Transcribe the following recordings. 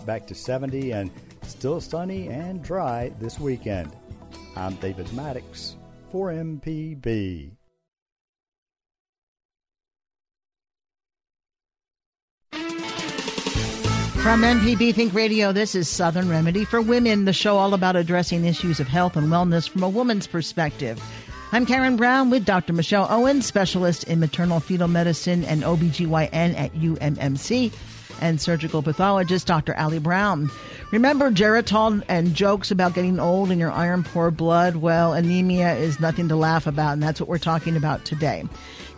Back to 70 and still sunny and dry this weekend. I'm David Maddox for MPB. From MPB Think Radio, this is Southern Remedy for Women, the show all about addressing issues of health and wellness from a woman's perspective. I'm Karen Brown with Dr. Michelle Owen, specialist in maternal fetal medicine and OBGYN at UMMC, and surgical pathologist Dr. Ali Brown. Remember Geritol and jokes about getting old and your iron poor blood? Well, anemia is nothing to laugh about, and that's what we're talking about today.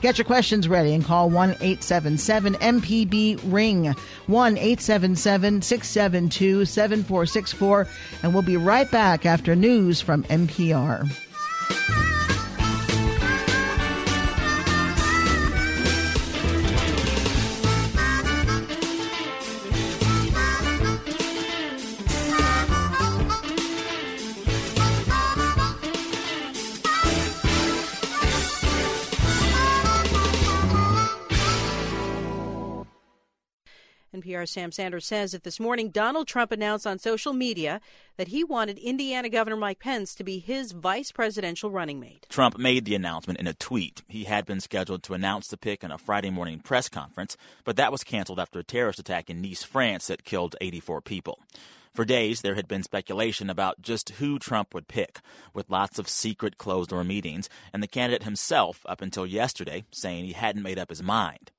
Get your questions ready and call 1 877 MPB Ring, 1 877 672 7464, and we'll be right back after news from NPR. NPR's Sam Sanders says that this morning Donald Trump announced on social media that he wanted Indiana Governor Mike Pence to be his vice presidential running mate. Trump made the announcement in a tweet. He had been scheduled to announce the pick in a Friday morning press conference, but that was canceled after a terrorist attack in Nice, France that killed 84 people. For days, there had been speculation about just who Trump would pick, with lots of secret closed door meetings, and the candidate himself, up until yesterday, saying he hadn't made up his mind.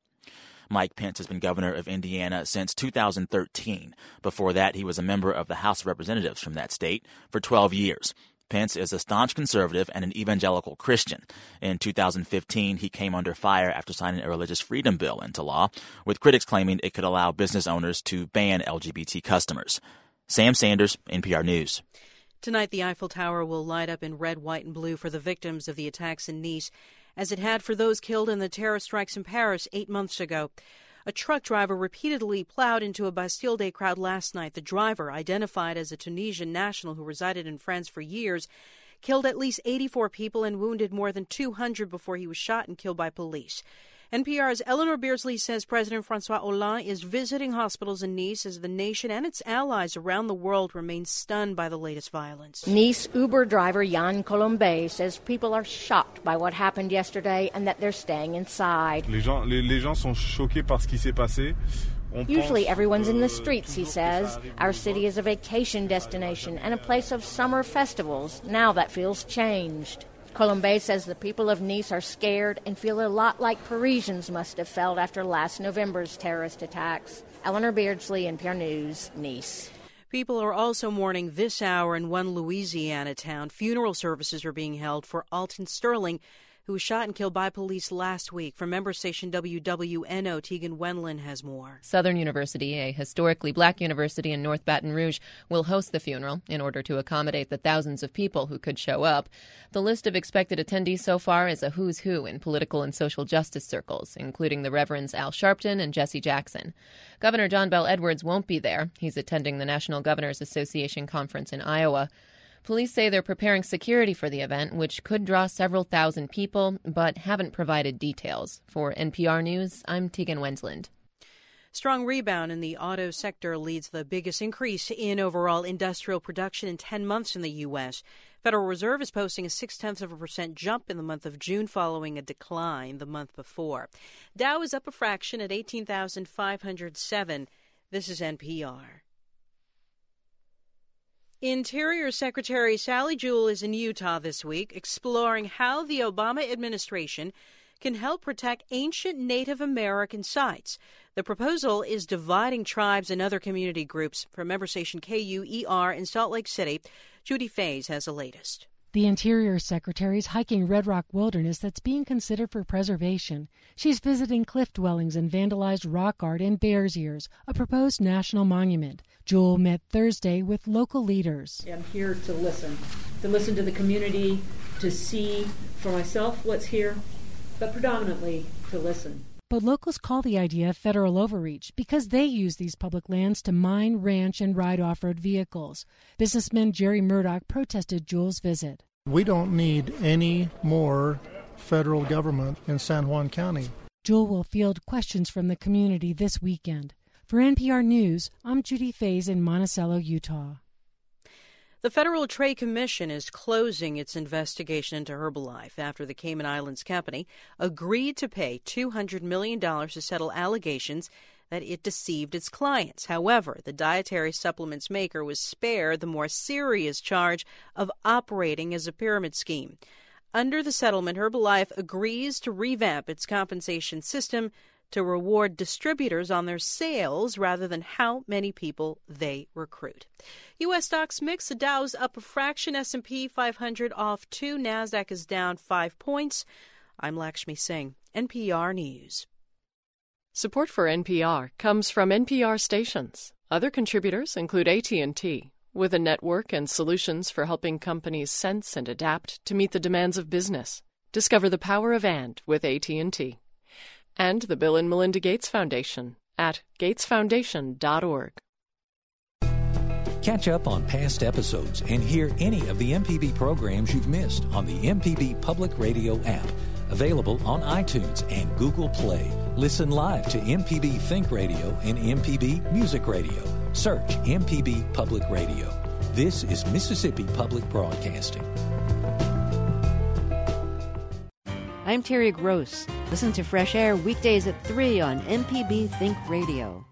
Mike Pence has been governor of Indiana since 2013. Before that, he was a member of the House of Representatives from that state for 12 years. Pence is a staunch conservative and an evangelical Christian. In 2015, he came under fire after signing a religious freedom bill into law, with critics claiming it could allow business owners to ban LGBT customers. Sam Sanders, NPR News. Tonight, the Eiffel Tower will light up in red, white, and blue for the victims of the attacks in Nice as it had for those killed in the terror strikes in Paris eight months ago. A truck driver repeatedly plowed into a Bastille Day crowd last night. The driver, identified as a Tunisian national who resided in France for years, killed at least 84 people and wounded more than 200 before he was shot and killed by police. NPR's Eleanor Beardsley says President Francois Hollande is visiting hospitals in Nice as the nation and its allies around the world remain stunned by the latest violence. Nice Uber driver Yann Colombet says people are shocked by what happened yesterday and that they're staying inside. Les gens, les, les gens sont choqués par ce qui s'est passé. Usually everyone's in the streets, he says. Our city is a vacation destination and a place of summer festivals. Now that feels changed. Colombet says the people of Nice are scared and feel a lot like Parisians must have felt after last November's terrorist attacks. Eleanor Beardsley, NPR News, Nice. People are also mourning this hour in one Louisiana town. Funeral services are being held for Alton Sterling, who was shot and killed by police last week. From member station WWNO, Tegan Wendland has more. Southern University, a historically black university in North Baton Rouge, will host the funeral in order to accommodate the thousands of people who could show up. The list of expected attendees so far is a who's who in political and social justice circles, including the Reverends Al Sharpton and Jesse Jackson. Governor John Bel Edwards won't be there. He's attending the National Governors Association conference in Iowa. Police say they're preparing security for the event, which could draw several thousand people, but haven't provided details. For NPR News, I'm Tegan Wendland. Strong rebound in the auto sector leads the biggest increase in overall industrial production in 10 months in the U.S. Federal Reserve is posting a six tenths of a percent jump in the month of June following a decline the month before. Dow is up a fraction at 18,507. This is NPR. Interior Secretary Sally Jewell is in Utah this week exploring how the Obama administration can help protect ancient Native American sites. The proposal is dividing tribes and other community groups. From member station KUER in Salt Lake City, Judy Fahys has the latest. The Interior Secretary is hiking Red Rock Wilderness that's being considered for preservation. She's visiting cliff dwellings and vandalized rock art in Bears Ears, a proposed national monument. Jewell met Thursday with local leaders. I'm here to listen, to listen to the community, to see for myself what's here, but predominantly to listen. But locals call the idea federal overreach because they use these public lands to mine, ranch, and ride off road vehicles. Businessman Jerry Murdoch protested Jewell's visit. We don't need any more federal government in San Juan County. Jewell will field questions from the community this weekend. For NPR News, I'm Judy Fahys in Monticello, Utah. The Federal Trade Commission is closing its investigation into Herbalife after the Cayman Islands company agreed to pay $200 million to settle allegations that it deceived its clients. However, the dietary supplements maker was spared the more serious charge of operating as a pyramid scheme. Under the settlement, Herbalife agrees to revamp its compensation system to reward distributors on their sales rather than how many people they recruit. U.S. stocks mix. The Dow's up a fraction. S&P 500 off two. Nasdaq is down five points. I'm Lakshmi Singh, NPR News. Support for NPR comes from NPR stations. Other contributors include AT&T, with a network and solutions for helping companies sense and adapt to meet the demands of business. Discover the power of and with AT&T and the Bill and Melinda Gates Foundation at gatesfoundation.org. Catch up on past episodes and hear any of the MPB programs you've missed on the MPB Public Radio app, available on iTunes and Google Play. Listen live to MPB Think Radio and MPB Music Radio. Search MPB Public Radio. This is Mississippi Public Broadcasting. I'm Terry Gross. Listen to Fresh Air weekdays at 3 on MPB Think Radio.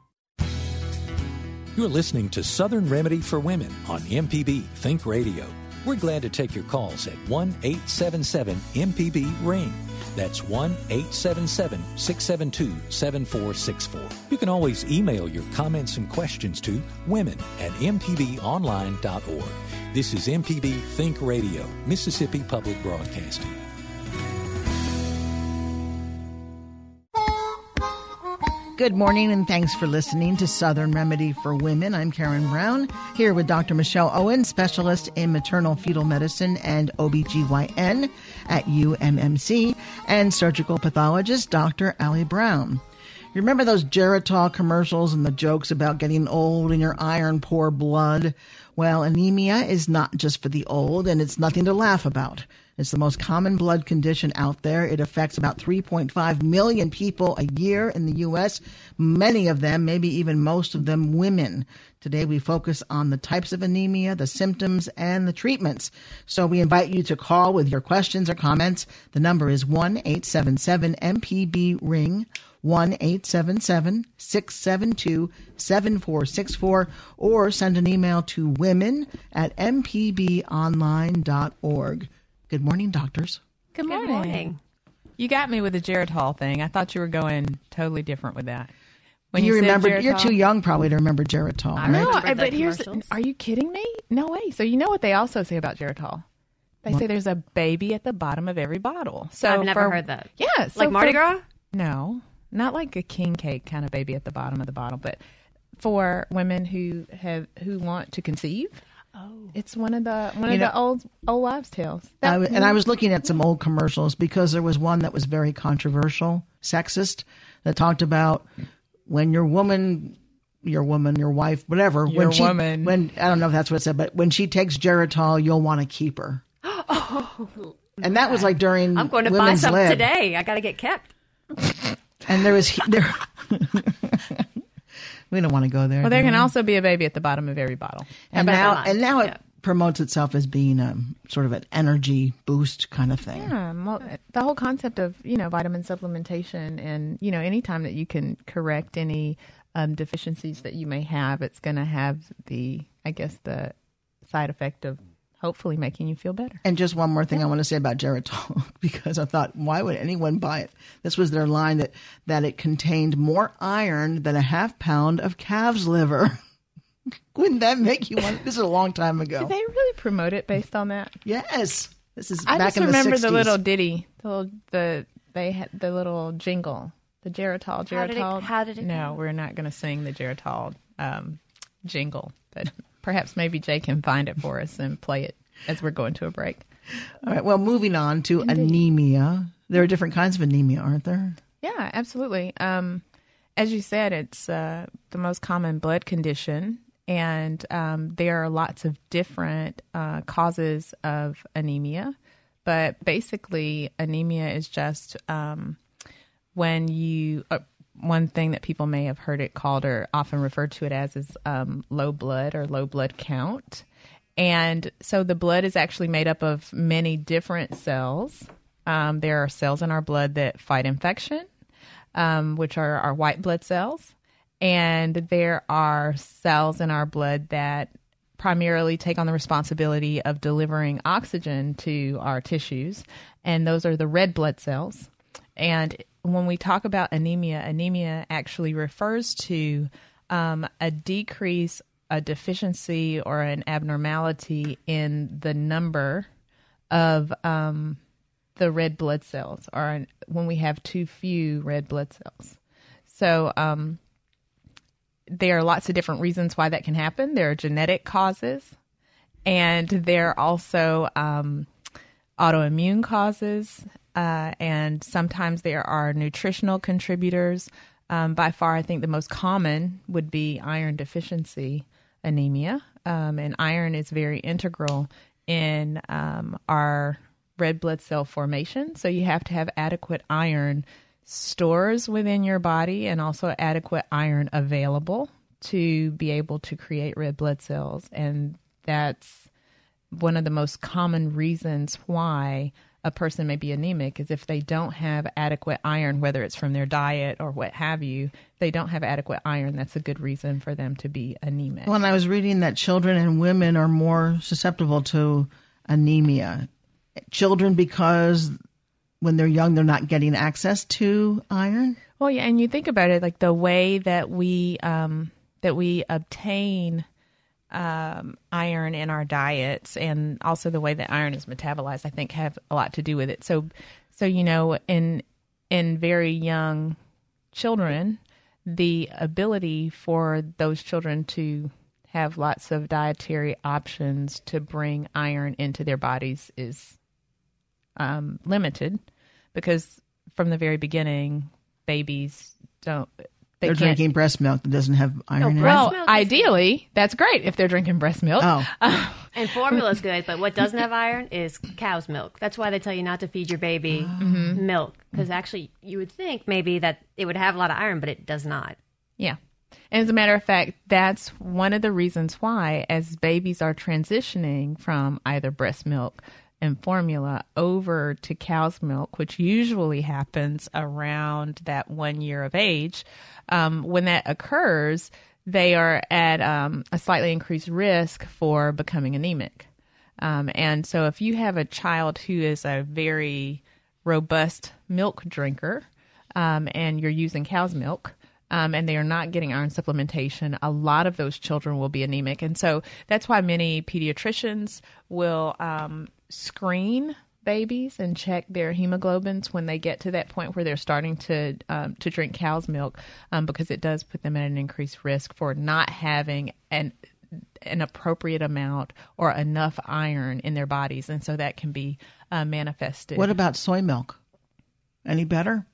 You're listening to Southern Remedy for Women on MPB Think Radio. We're glad to take your calls at 1 877 MPB Ring. That's 1 877 672 7464. You can always email your comments and questions to women at mpbonline.org. This is MPB Think Radio, Mississippi Public Broadcasting. Good morning and thanks for listening to Southern Remedy for Women. I'm Karen Brown here with Dr. Michelle Owen, specialist in maternal fetal medicine and OBGYN at UMMC, and surgical pathologist Dr. Ali Brown. You remember those Geritol commercials and the jokes about getting old and your iron poor blood? Well, anemia is not just for the old and it's nothing to laugh about. It's the most common blood condition out there. It affects about 3.5 million people a year in the U.S., many of them, maybe even most of them, women. Today we focus on the types of anemia, the symptoms, and the treatments. So we invite you to call with your questions or comments. The number is 1 877 MPB Ring. 1 877 672 7464 or send an email to women at mpbonline.org. Good morning, doctors. Good morning. Good morning. You got me with the Geritol thing. I thought you were going totally different with that. When you, you remember, you're too young probably to remember Geritol. I know, right? but here's, are you kidding me? No way. So you know what they also say about Geritol? They what? say there's a baby at the bottom of every bottle. So I've never for, heard that. Yeah, so like Mardi for, Gras. No, not like a king cake kind of baby at the bottom of the bottle, but for women who have who want to conceive. Oh, it's one of the one you of know, the old old wives' tales. That, I, and I was looking at some old commercials because there was one that was very controversial, sexist, that talked about when your woman, your woman, your wife, whatever, your when she, woman, when I don't know if that's what it said, but when she takes Geritol, you'll want to keep her. oh, and that was like during. I'm going to buy some lib. today. I got to get kept. and there was there. We don't want to go there. Well, there can also be a baby at the bottom of every bottle. And now, and now it promotes itself as being a sort of an energy boost kind of thing. Yeah, well, the whole concept of you know vitamin supplementation, and you know anytime that you can correct any um, deficiencies that you may have, it's going to have the I guess the side effect of hopefully making you feel better. And just one more thing yeah. I want to say about Geritol because I thought, why would anyone buy it? This was their line that that it contained more iron than a half pound of calf's liver. Wouldn't that make you want? This is a long time ago. Did they really promote it based on that? Yes. This is I back just in remember the the, 60s. little ditty, the little, the they had the little jingle, the Geritol, How did it- Geritol. how did it No, go? we're not going to sing the Geritol um, jingle, but perhaps maybe Jay can find it for us and play it as we're going to a break. All right. Well, moving on to anemia. There are different kinds of anemia, aren't there? Yeah, absolutely. Um, as you said, it's uh, the most common blood condition, and um, there are lots of different uh, causes of anemia. But basically, anemia is just um, when you. Uh, one thing that people may have heard it called or often referred to it as is um, low blood or low blood count. And so the blood is actually made up of many different cells. Um, there are cells in our blood that fight infection, um, which are our white blood cells. And there are cells in our blood that primarily take on the responsibility of delivering oxygen to our tissues. And those are the red blood cells. And when we talk about anemia, anemia actually refers to um, a decrease, a deficiency, or an abnormality in the number of um, the red blood cells, or an, when we have too few red blood cells. So um, there are lots of different reasons why that can happen. There are genetic causes, and there are also um, autoimmune causes, uh, and sometimes there are nutritional contributors. Um, by far, I think the most common would be iron deficiency anemia, um, and iron is very integral in um, our red blood cell formation. So you have to have adequate iron stores within your body and also adequate iron available to be able to create red blood cells. And that's one of the most common reasons why a person may be anemic is if they don't have adequate iron, whether it's from their diet or what have you, they don't have adequate iron, that's a good reason for them to be anemic. When I was reading that children and women are more susceptible to anemia, children because when they're young they're not getting access to iron. Well, yeah, and you think about it, like the way that we um, that we obtain um, iron in our diets, and also the way that iron is metabolized, I think have a lot to do with it. So, so you know, in in very young children, the ability for those children to have lots of dietary options to bring iron into their bodies is um, limited because from the very beginning, babies don't. They They are drinking breast milk that doesn't have iron in well, it. ideally, that's great if they're drinking breast milk. Oh. And formula is good, but what doesn't have iron is cow's milk. That's why they tell you not to feed your baby Mhm. milk because actually you would think maybe that it would have a lot of iron, but it does not. Yeah. And as a matter of fact, that's one of the reasons why, as babies are transitioning from either breast milk and formula over to cow's milk, which usually happens around that one year of age, um, when that occurs, they are at um, a slightly increased risk for becoming anemic. Um, and so, if you have a child who is a very robust milk drinker um, and you're using cow's milk, um, and they are not getting iron supplementation, a lot of those children will be anemic. And so that's why many pediatricians will um, screen babies and check their hemoglobins when they get to that point where they're starting to um, to drink cow's milk, um, because it does put them at an increased risk for not having an an appropriate amount or enough iron in their bodies, and so that can be uh, manifested. What about soy milk? Any better?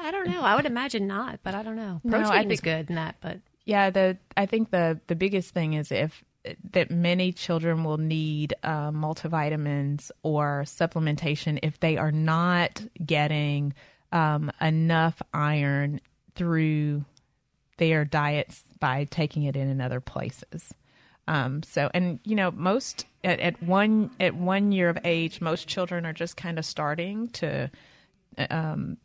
I don't know. I would imagine not, but I don't know. No, I Protein is good in that, but Yeah, the I think the the biggest thing is if that many children will need uh, multivitamins or supplementation if they are not getting um, enough iron through their diets by taking it in in other places. Um, so, and you know, most at, at one at one year of age, most children are just kind of starting to um,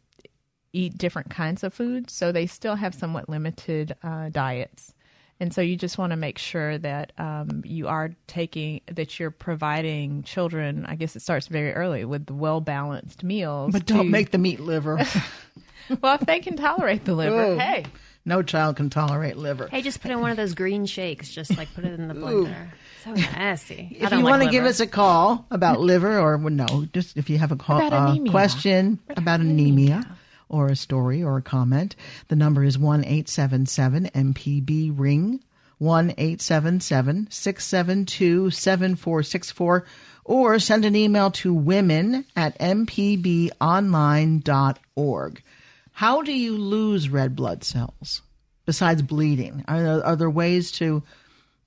eat different kinds of foods, so they still have somewhat limited uh, diets. And so you just want to make sure that um, you are taking that you're providing children. I guess it starts very early with well balanced meals. But don't to- make them eat liver. well, if they can tolerate the liver, Oh. hey, No child can tolerate liver. Hey, just put in one of those green shakes. Just like put it in the blender. So nasty. If you want to give us a call about liver, or well, no, just if you have a call, About uh, anemia. question about anemia, or a story or a comment, the number is one eight seven seven MPB ring one eight seven seven six seven two seven four six four, or send an email to women at mpbonline.org. How do you lose red blood cells besides bleeding? Are there, are there ways to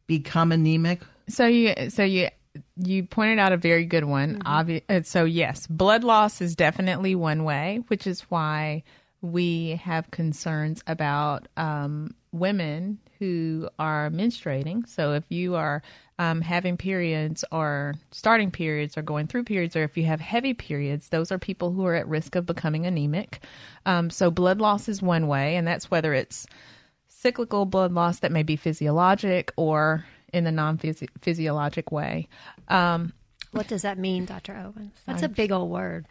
become anemic? So you so you you pointed out a very good one. Obvi- uh, so yes, blood loss is definitely one way, which is why we have concerns about um, women who are menstruating. So if you are um, having periods or starting periods or going through periods, or if you have heavy periods, those are people who are at risk of becoming anemic. Um, so blood loss is one way, and that's whether it's cyclical blood loss that may be physiologic or in the non physiologic way. Um, What does that mean, Dr. Owens? That's a big old word.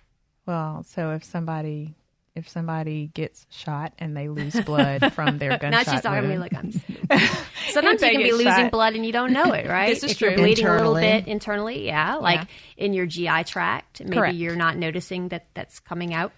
well, so if somebody if somebody gets shot and they lose blood from their gunshot, now she's talking to me wound- like I'm. Sometimes you can be losing shot. blood and you don't know it, right? This is if you're true. bleeding a little bit internally, yeah, like in your GI tract, maybe Correct. you're not noticing that that's coming out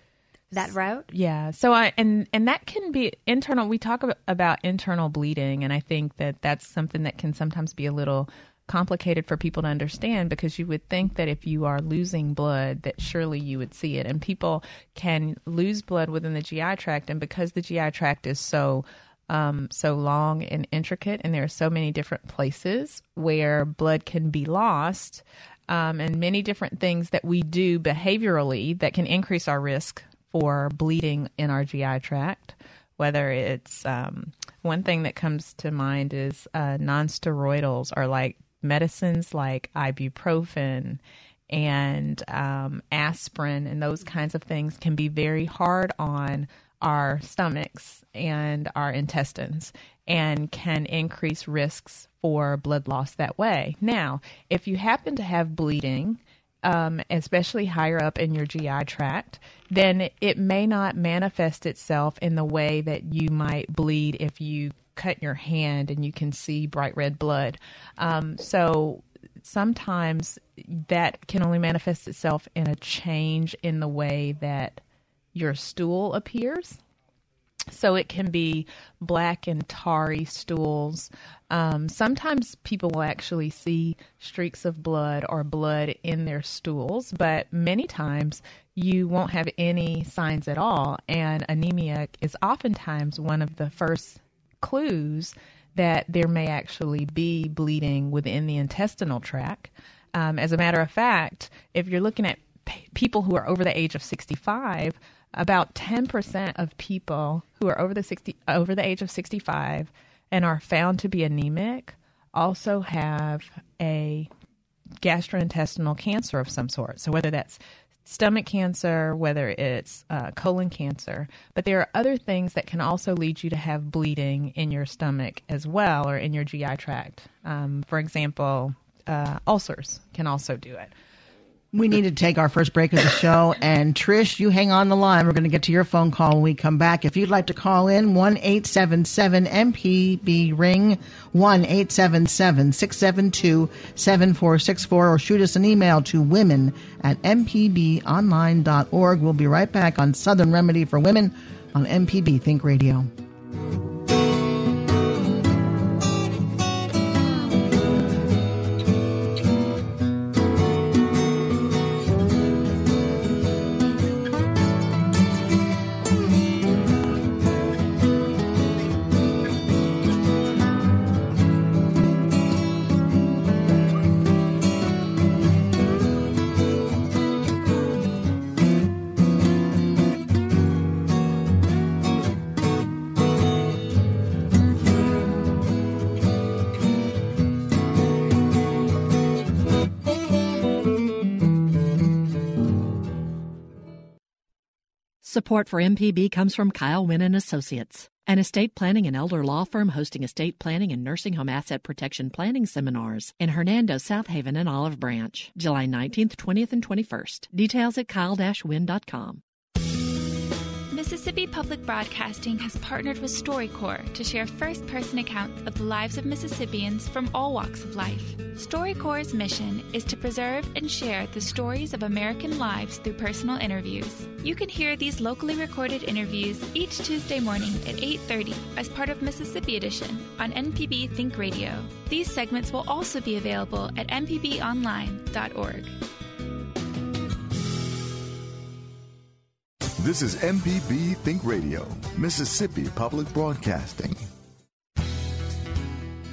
that route. Yeah. So I and and that can be internal. We talk about, internal bleeding, and I think that that's something that can sometimes be a little complicated for people to understand because you would think that if you are losing blood that surely you would see it and people can lose blood within the GI tract and because the GI tract is so um, so long and intricate and there are so many different places where blood can be lost um, and many different things that we do behaviorally that can increase our risk for bleeding in our GI tract. Whether it's um, one thing that comes to mind is uh, nonsteroidals are like medicines like ibuprofen and um, aspirin and those kinds of things can be very hard on our stomachs and our intestines and can increase risks for blood loss that way. Now, if you happen to have bleeding, um, especially higher up in your GI tract, then it may not manifest itself in the way that you might bleed if you cut your hand and you can see bright red blood. Um, so sometimes that can only manifest itself in a change in the way that your stool appears. So it can be black and tarry stools. Um, sometimes people will actually see streaks of blood or blood in their stools, but many times you won't have any signs at all. And anemia is oftentimes one of the first clues that there may actually be bleeding within the intestinal tract. Um, as a matter of fact, if you're looking at p- people who are over the age of 65, about 10% of people who are over the 60 over the age of 65 and are found to be anemic also have a gastrointestinal cancer of some sort. So whether that's stomach cancer, whether it's uh, colon cancer, but there are other things that can also lead you to have bleeding in your stomach as well or in your GI tract. Um, for example, uh, ulcers can also do it. We need to take our first break of the show. And Trish, you hang on the line. We're going to get to your phone call when we come back. If you'd like to call in, 1 877 MPB ring, 1 877 672 7464, or shoot us an email to women at mpbonline.org. We'll be right back on Southern Remedy for Women on MPB Think Radio. Support for MPB comes from Kyle Wynn and Associates, an estate planning and elder law firm hosting estate planning and nursing home asset protection planning seminars in Hernando, South Haven, and Olive Branch, July 19th, 20th, and 21st. Details at kyle-wynn.com. Mississippi Public Broadcasting has partnered with StoryCorps to share first person accounts of the lives of Mississippians from all walks of life. StoryCorps' mission is to preserve and share the stories of American lives through personal interviews. You can hear these locally recorded interviews each Tuesday morning at 8:30 as part of Mississippi Edition on MPB Think Radio. These segments will also be available at mpbonline.org. This is MPB Think Radio, Mississippi Public Broadcasting.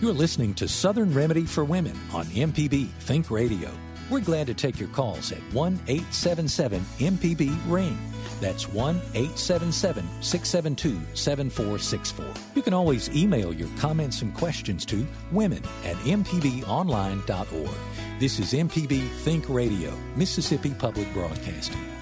You're listening to Southern Remedy for Women on MPB Think Radio. We're glad to take your calls at 1 877 MPB Ring. That's 1 877 672 7464. You can always email your comments and questions to women at mpbonline.org. This is MPB Think Radio, Mississippi Public Broadcasting.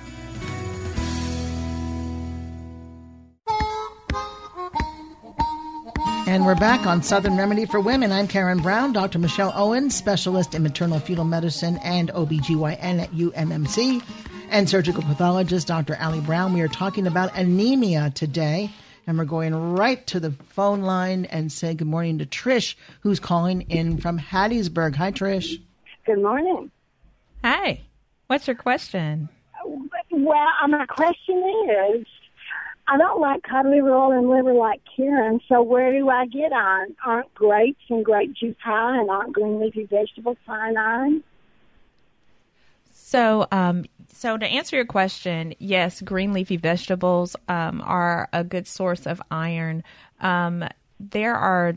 And we're back on Southern Remedy for Women. I'm Karen Brown, Dr. Michelle Owen, specialist in maternal fetal medicine and OBGYN at UMMC, and surgical pathologist Dr. Ali Brown. We are talking about anemia today, and we're going right to the phone line and say good morning to Trish, who's calling in from Hattiesburg. Hi, Trish. Good morning. Hi. What's your question? Well, my question is I don't like cod liver oil and liver like Karen, so where do I get iron? Aren't grapes and grape juice high, and aren't green leafy vegetables high in iron? So, um, so to answer your question, yes, green leafy vegetables um, are a good source of iron. Um, there are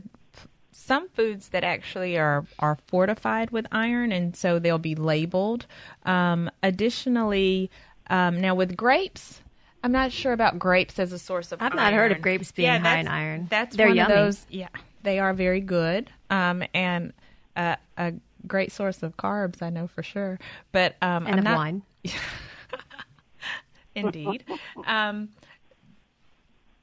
some foods that actually are are fortified with iron, and so they'll be labeled. Um, additionally, um, now with grapes, I'm not sure about grapes as a source of. Iron. I've iron. not heard of grapes being yeah, high in iron. That's They're one yummy. of those. Yeah, they are very good, um, and uh, a great source of carbs. I know for sure. But um, And I'm of not, wine. Indeed. um,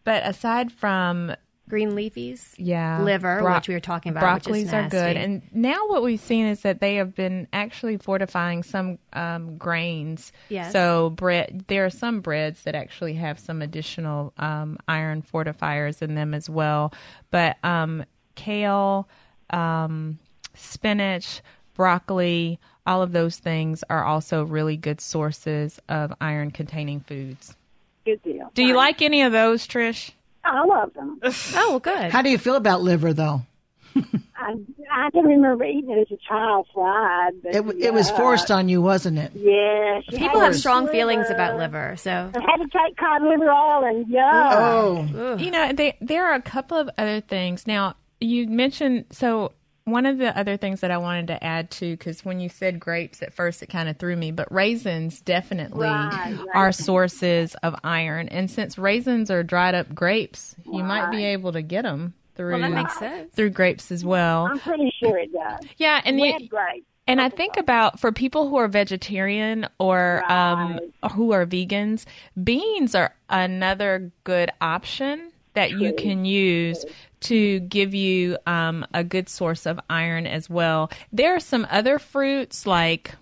but aside from green leafies, yeah, liver, which we were talking about, which is broccolis are good. And now what we've seen is that they have been actually fortifying some um, grains. Yes. So bread, there are some breads that actually have some additional um, iron fortifiers in them as well. But um, kale, um, spinach, broccoli, all of those things are also really good sources of iron-containing foods. Good deal. Do you like any of those, Trish? Oh, I love them. oh, good. How do you feel about liver, though? I, I can remember eating it as a child fried. But It, it was forced on you, wasn't it? Yes. you People have strong liver. feelings about liver, so I had to take cod liver oil and yeah. Oh. You know, they, there are a couple of other things. Now, you mentioned so one of the other things that I wanted to add to because when you said grapes at first, it kind of threw me, but raisins definitely Right, are sources of iron. And since raisins are dried up grapes, you might be able to get them through Well, that makes sense. through grapes as well. I'm pretty sure it does. Yeah, and you, Red grapes. and I think about for people who are vegetarian or um, who are vegans, beans are another good option that you can use to give you um, a good source of iron as well. There are some other fruits like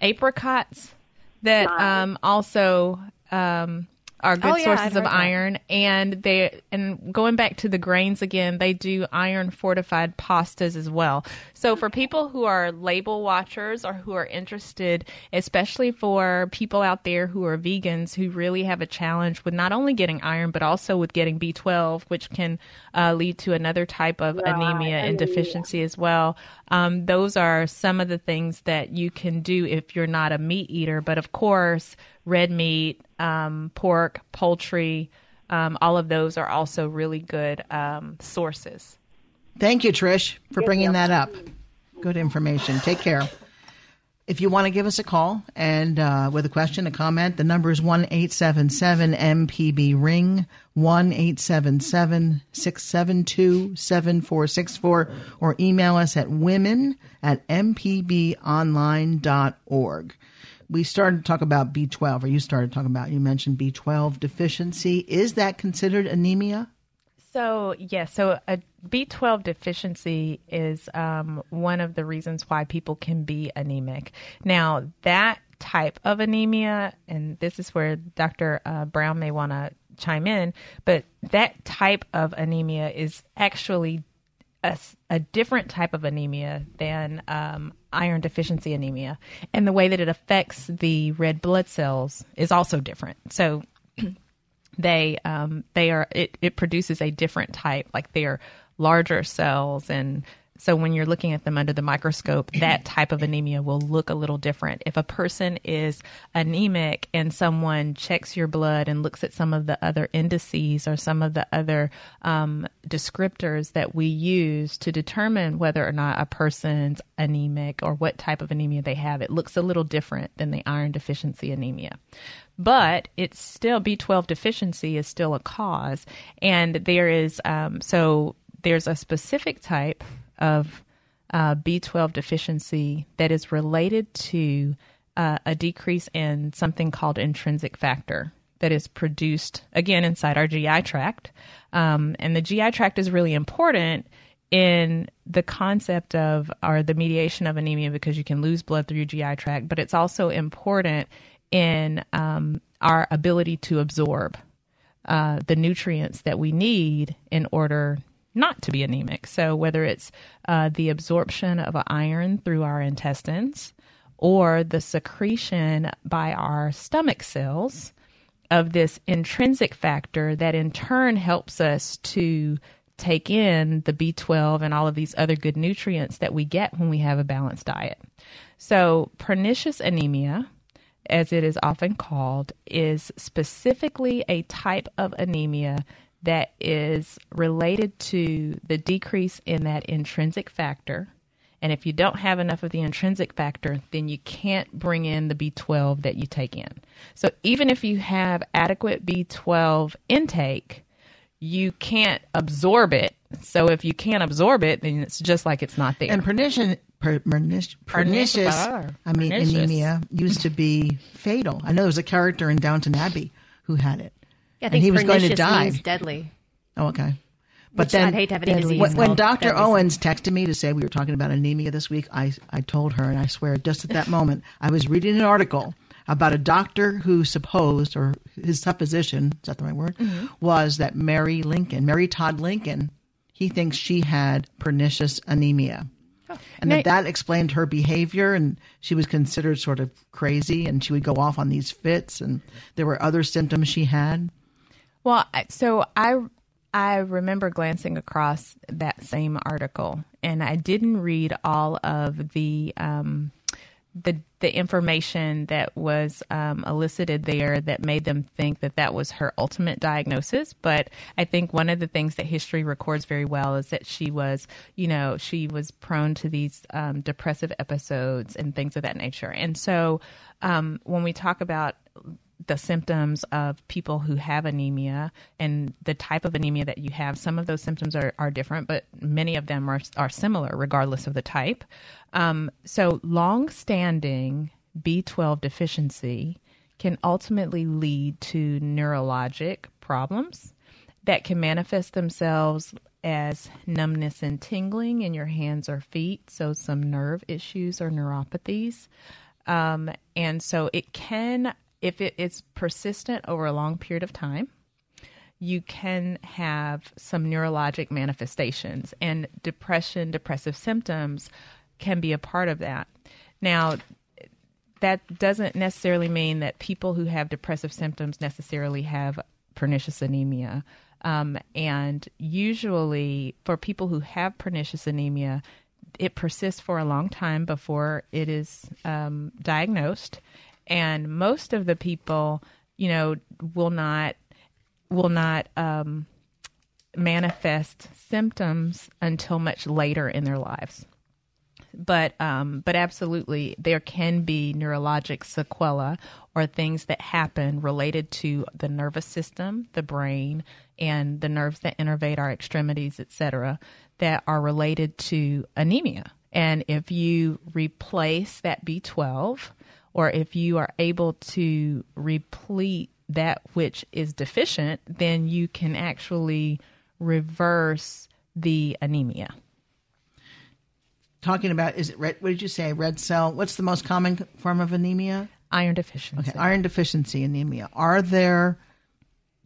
apricots that um, also um, are good Oh, yeah, sources of heard that. iron and they and going back to the grains again they do iron fortified pastas as well. So for people who are label watchers or who are interested especially for people out there who are vegans who really have a challenge with not only getting iron but also with getting b12 which can uh, lead to another type of anemia and deficiency as well. Um, those are some of the things that you can do if you're not a meat eater. But of course red meat um, pork poultry um, all of those are also really good um, sources Thank you, Trish, for bringing that up. Good information. Take care. If you want to give us a call and uh, with a question, a comment, the number is one eight seven seven MPB ring one eight seven seven six seven two seven four six four or email us at women at mpbonline.org. We started to talk about B12, or you started talking about, you mentioned B12 deficiency. Is that considered anemia? So, yes, so a B12 deficiency is um, one of the reasons why people can be anemic. Now, that type of anemia, and this is where Dr. Uh, Brown may want to chime in. But that type of anemia is actually a, a different type of anemia than um, iron deficiency anemia, and the way that it affects the red blood cells is also different. So they um, they are it, it produces a different type, like they are larger cells and so when you're looking at them under the microscope, that type of anemia will look a little different. If a person is anemic and someone checks your blood and looks at some of the other indices or some of the other um, descriptors that we use to determine whether or not a person's anemic or what type of anemia they have, it looks a little different than the iron deficiency anemia but it's still B12 deficiency is still a cause, and there is um, so there's a specific type of uh, B12 deficiency that is related to uh, a decrease in something called intrinsic factor that is produced again inside our GI tract. Um, and the GI tract is really important in the concept of or the mediation of anemia because you can lose blood through your GI tract, but it's also important in um, our ability to absorb uh, the nutrients that we need in order not to be anemic. So, whether it's uh, the absorption of iron through our intestines or the secretion by our stomach cells of this intrinsic factor that in turn helps us to take in the B12 and all of these other good nutrients that we get when we have a balanced diet. So, pernicious anemia, as it is often called, is specifically a type of anemia that is related to the decrease in that intrinsic factor. And if you don't have enough of the intrinsic factor, then you can't bring in the B12 that you take in. So even if you have adequate B12 intake, you can't absorb it. So if you can't absorb it, then it's just like it's not there. And pernicious, per, pernicious, pernicious I mean, pernicious. anemia used to be fatal. I know there was a character in Downton Abbey who had it. Yeah, I think and he was going to die. Means deadly. Oh, okay. But Which then, I'd hate to have any disease when, when Dr. deadly. Owens texted me to say we were talking about anemia this week, I, I told her, and I swear, just at that moment, I was reading an article about a doctor who supposed, or his supposition, is that the right word, Mm-hmm. was that Mary Lincoln, Mary Todd Lincoln, he thinks she had pernicious anemia. And Now- that that explained her behavior, and she was considered sort of crazy, and she would go off on these fits, and there were other symptoms she had. Well, so I I remember glancing across that same article, and I didn't read all of the um, the the information that was um, elicited there that made them think that that was her ultimate diagnosis. But I think one of the things that history records very well is that she was, you know, she was prone to these um, depressive episodes and things of that nature. And so um, when we talk about the symptoms of people who have anemia and the type of anemia that you have. Some of those symptoms are, are different, but many of them are, are similar regardless of the type. Um, so, long standing B12 deficiency can ultimately lead to neurologic problems that can manifest themselves as numbness and tingling in your hands or feet, so some nerve issues or neuropathies. Um, and so it can, if it is persistent over a long period of time, you can have some neurologic manifestations, and depression, depressive symptoms can be a part of that. Now, that doesn't necessarily mean that people who have depressive symptoms necessarily have pernicious anemia. Um, and usually, for people who have pernicious anemia, it persists for a long time before it is um, diagnosed. And most of the people, you know, will not will not um, manifest symptoms until much later in their lives but um, but absolutely there can be neurologic sequela or things that happen related to the nervous system, the brain, and the nerves that innervate our extremities, etc., that are related to anemia. And if you replace that B12, or if you are able to replete that which is deficient, then you can actually reverse the anemia. Talking about is it red what did you say red cell? What's the most common form of anemia? Iron deficiency. Okay iron deficiency anemia. Are there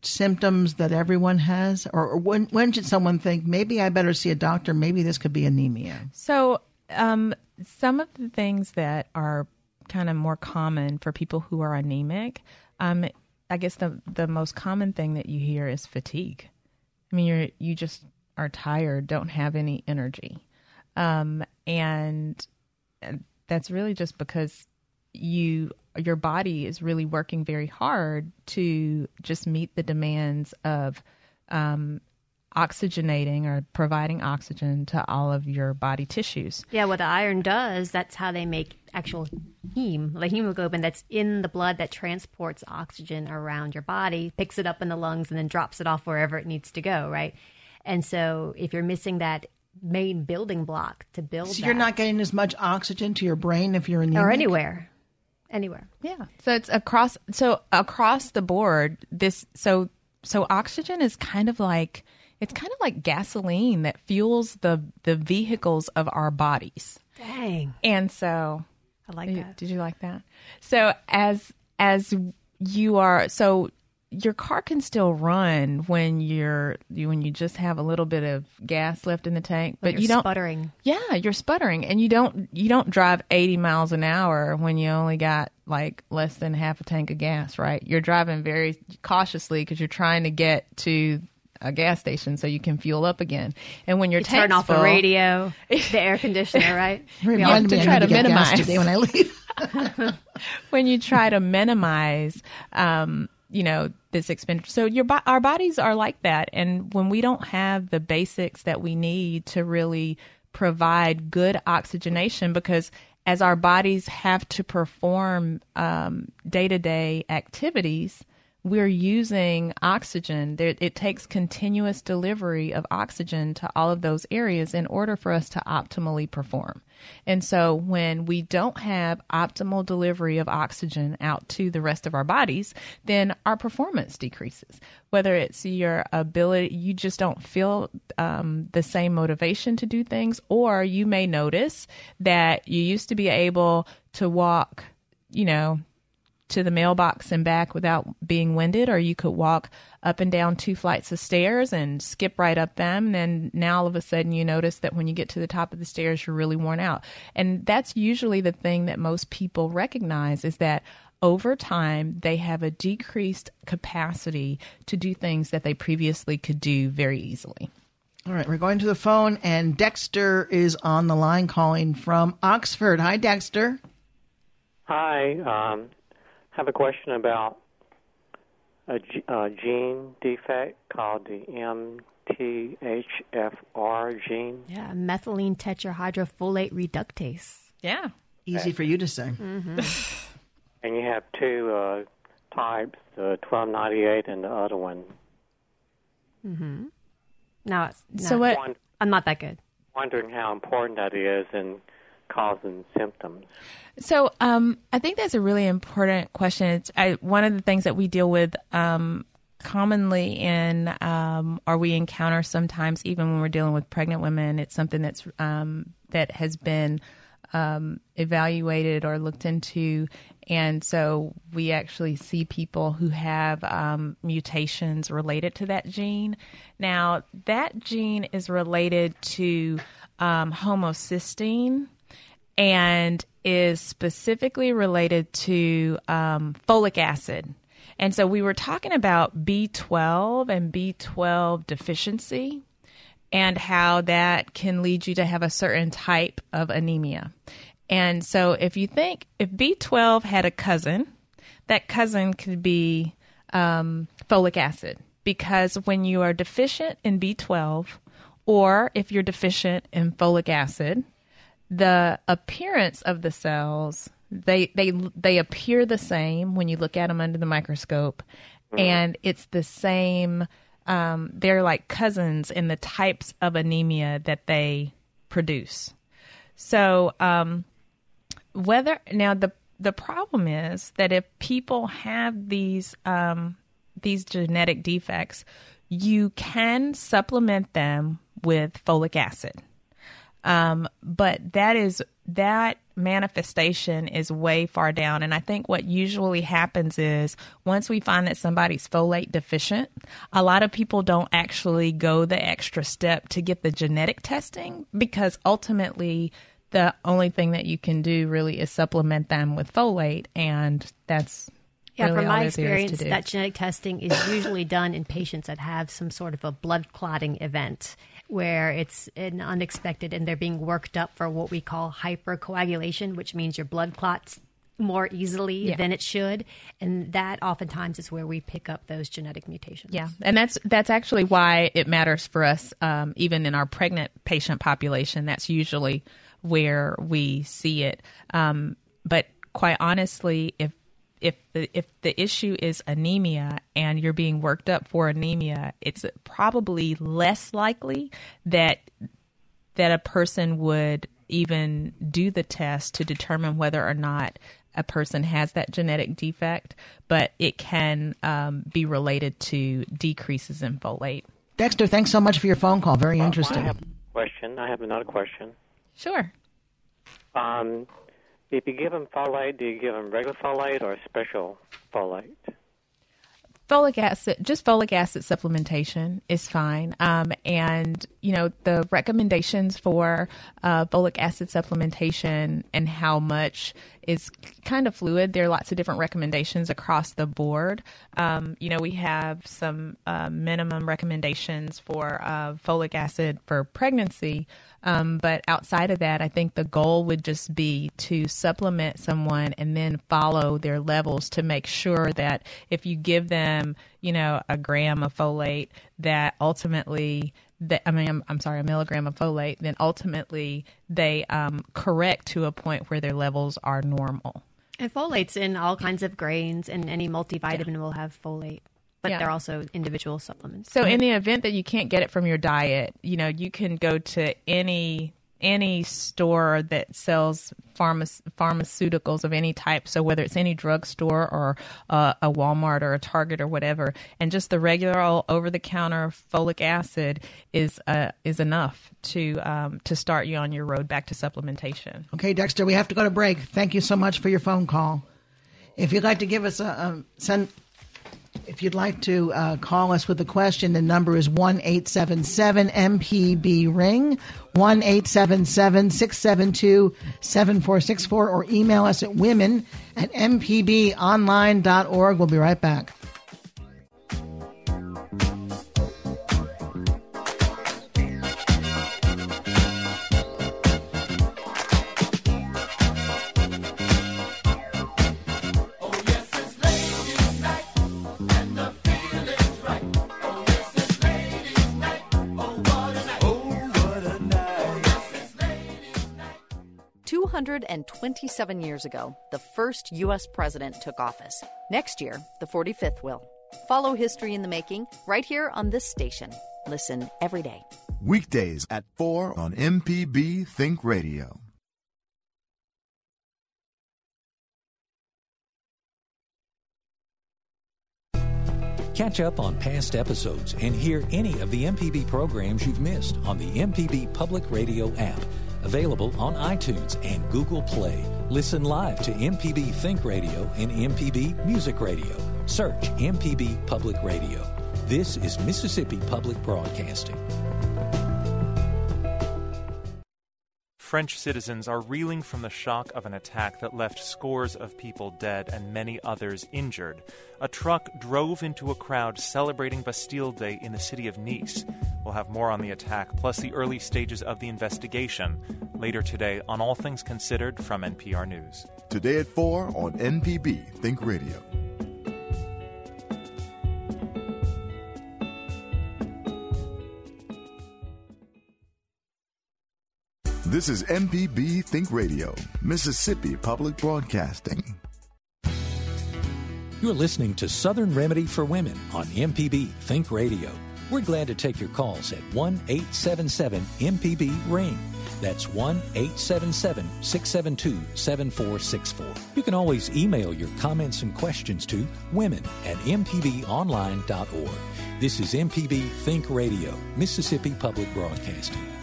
symptoms that everyone has, or, or when when should someone think maybe I better see a doctor? Maybe this could be anemia. So, um, some of the things that are kind of more common for people who are anemic, um, I guess the the most common thing that you hear is fatigue. I mean, you're you just are tired, don't have any energy, um, and that's really just because you your body is really working very hard to just meet the demands of um, oxygenating or providing oxygen to all of your body tissues. Yeah, what the iron does, that's how they make actual heme, the hemoglobin that's in the blood that transports oxygen around your body, picks it up in the lungs, and then drops it off wherever it needs to go, right? And so if you're missing that main building block to build So you're not getting as much oxygen to your brain if you're anemic, or anywhere. Anywhere. Yeah. So it's across so across the board this so so oxygen is kind of like it's kind of like gasoline that fuels the the vehicles of our bodies. Dang. And so I like that. Did you like that? So as as you are so your car can still run when you're you, when you just have a little bit of gas left in the tank, but you don't sputtering. Yeah, you're sputtering, and you don't you don't drive 80 miles an hour when you only got like less than half a tank of gas, right? You're driving very cautiously because you're trying to get to a gas station so you can fuel up again. And when your You tank's turn off the radio, the air conditioner, right? Remind You have to try to to minimize. today when I leave. when you try to minimize um, you know this expenditure so your our bodies are like that and when we don't have the basics that we need to really provide good oxygenation because as our bodies have to perform um, day-to-day activities we're using oxygen. It takes continuous delivery of oxygen to all of those areas in order for us to optimally perform. And so, when we don't have optimal delivery of oxygen out to the rest of our bodies, then our performance decreases. Whether it's your ability, you just don't feel um, the same motivation to do things, or you may notice that you used to be able to walk, you know, to the mailbox and back without being winded, or you could walk up and down two flights of stairs and skip right up them. And now all of a sudden you notice that when you get to the top of the stairs, you're really worn out. And that's usually the thing that most people recognize is that over time they have a decreased capacity to do things that they previously could do very easily. All right, we're going to the phone, and Dexter is on the line calling from Oxford. Hi, Dexter. Hi, um, have a question about a, g- a gene defect called the MTHFR gene. Yeah, methylene tetrahydrofolate reductase. Yeah. Easy for you to say. Mm-hmm. And you have two uh, types, the 1298 and the other one. mm-hmm. No, it's So what- I'm not that good. Wondering how important that is in causing symptoms. So um, I think that's a really important question. It's I, one of the things that we deal with um, commonly in, um, or we encounter sometimes, even when we're dealing with pregnant women. It's something that's um, that has been um, evaluated or looked into, and so we actually see people who have um, mutations related to that gene. Now, that gene is related to homocysteine and is specifically related to um, folic acid. And so we were talking about B12 and B12 deficiency and how that can lead you to have a certain type of anemia. And so if you think if B12 had a cousin, that cousin could be um, folic acid because when you are deficient in B12 or if you're deficient in folic acid, the appearance of the cells they they they appear the same when you look at them under the microscope. And it's the same um, they're like cousins in the types of anemia that they produce. So um, whether now the the problem is that if people have these um, these genetic defects you can supplement them with folic acid um, but that is that manifestation is way far down. And I think what usually happens is once we find that somebody's folate deficient, a lot of people don't actually go the extra step to get the genetic testing because ultimately the only thing that you can do really is supplement them with folate. And that's yeah, really from my that there is to experience, that genetic testing is usually done in patients that have some sort of a blood clotting event where it's an unexpected and they're being worked up for what we call hypercoagulation, which means your blood clots more easily Yeah. than it should. And that oftentimes is where we pick up those genetic mutations. Yeah, and that's that's actually why it matters for us, um, even in our pregnant patient population. That's usually where we see it. Um, but quite honestly, if if the if the issue is anemia and you're being worked up for anemia, it's probably less likely that that a person would even do the test to determine whether or not a person has that genetic defect, but it can um, be related to decreases in folate. Dexter, thanks so much for your phone call. Very interesting. I interesting. have a question. I have another question. Sure. Um, if you give them folate, do you give them regular folate or special folate? Folic acid, just folic acid supplementation is fine. Um, and, you know, the recommendations for uh, folic acid supplementation and how much is kind of fluid. There are lots of different recommendations across the board. Um, you know, we have some uh, minimum recommendations for uh, folic acid for pregnancy. Um, but outside of that, I think the goal would just be to supplement someone and then follow their levels to make sure that if you give them, you know, a gram of folate, that ultimately, that I mean, I'm, I'm sorry, a milligram of folate, then ultimately they um, correct to a point where their levels are normal. And folate's in all kinds of grains, and any multivitamin will have folate. But Yeah. they're also individual supplements. So in the event that you can't get it from your diet, you know, you can go to any any store that sells pharma- pharmaceuticals of any type. So whether it's any drugstore or uh, a Walmart or a Target or whatever, and just the regular old over the counter folic acid is uh, is enough to um, to start you on your road back to supplementation. Okay, Dexter, we have to go to break. Thank you so much for your phone call. If you'd like to give us a um, send, if you'd like to uh, call us with a question, the number is one eight seven seven MPB ring one eight seven seven six seven two seven four six four, or email us at women at mpbonline.org. We'll be right back. Two hundred and twenty-seven years ago, the first U.S. president took office. Next year, the 45th will. Follow history in the making right here on this station. Listen every day. Weekdays at 4 on MPB Think Radio. Catch up on past episodes and hear any of the MPB programs you've missed on the MPB Public Radio app. Available on iTunes and Google Play. Listen live to MPB Think Radio and MPB Music Radio. Search MPB Public Radio. This is Mississippi Public Broadcasting. French citizens are reeling from the shock of an attack that left scores of people dead and many others injured. A truck drove into a crowd celebrating Bastille Day in the city of Nice. We'll have more on the attack, plus the early stages of the investigation, later today on All Things Considered from NPR News. Today at 4 on MPB Think Radio. This is MPB Think Radio, Mississippi Public Broadcasting. You're listening to Southern Remedy for Women on MPB Think Radio. We're glad to take your calls at 1 877 MPB Ring. That's 1 877 672 7464. You can always email your comments and questions to women at mpbonline.org. This is MPB Think Radio, Mississippi Public Broadcasting.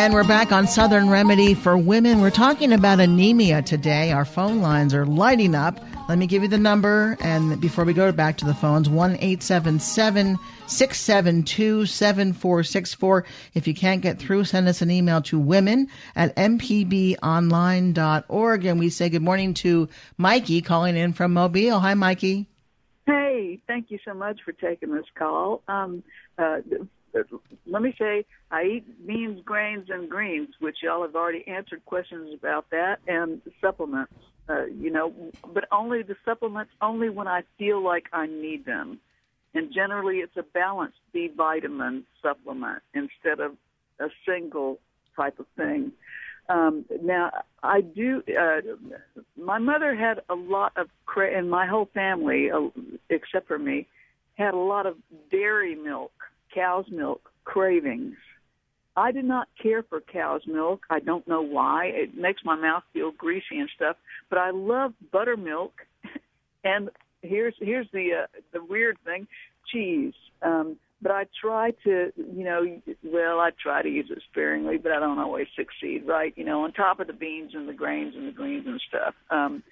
And we're back on Southern Remedy for Women. We're talking about anemia today. Our phone lines are lighting up. Let me give you the number. And before we go back to the phones, 1 877 672 7464. If you can't get through, send us an email to women at mpbonline.org. And we say good morning to Mikey calling in from Mobile. Hi, Mikey. Hey, thank you so much for taking this call. Um, uh, let me say, I eat beans, grains, and greens, which y'all have already answered questions about that, and supplements. Uh, you know, but only the supplements only when I feel like I need them. And generally, it's a balanced B vitamin supplement instead of a single type of thing. Um, now, I do. Uh, my mother had a lot of, cra- and my whole family, uh, except for me, had a lot of dairy milk, cow's milk cravings. I do not care for cow's milk. I don't know why. It makes my mouth feel greasy and stuff. But I love buttermilk, and here's here's the uh, the weird thing, cheese. Um, but I try to, you know, well, I try to use it sparingly, but I don't always succeed, right? You know, on top of the beans and the grains and the greens and stuff. Um,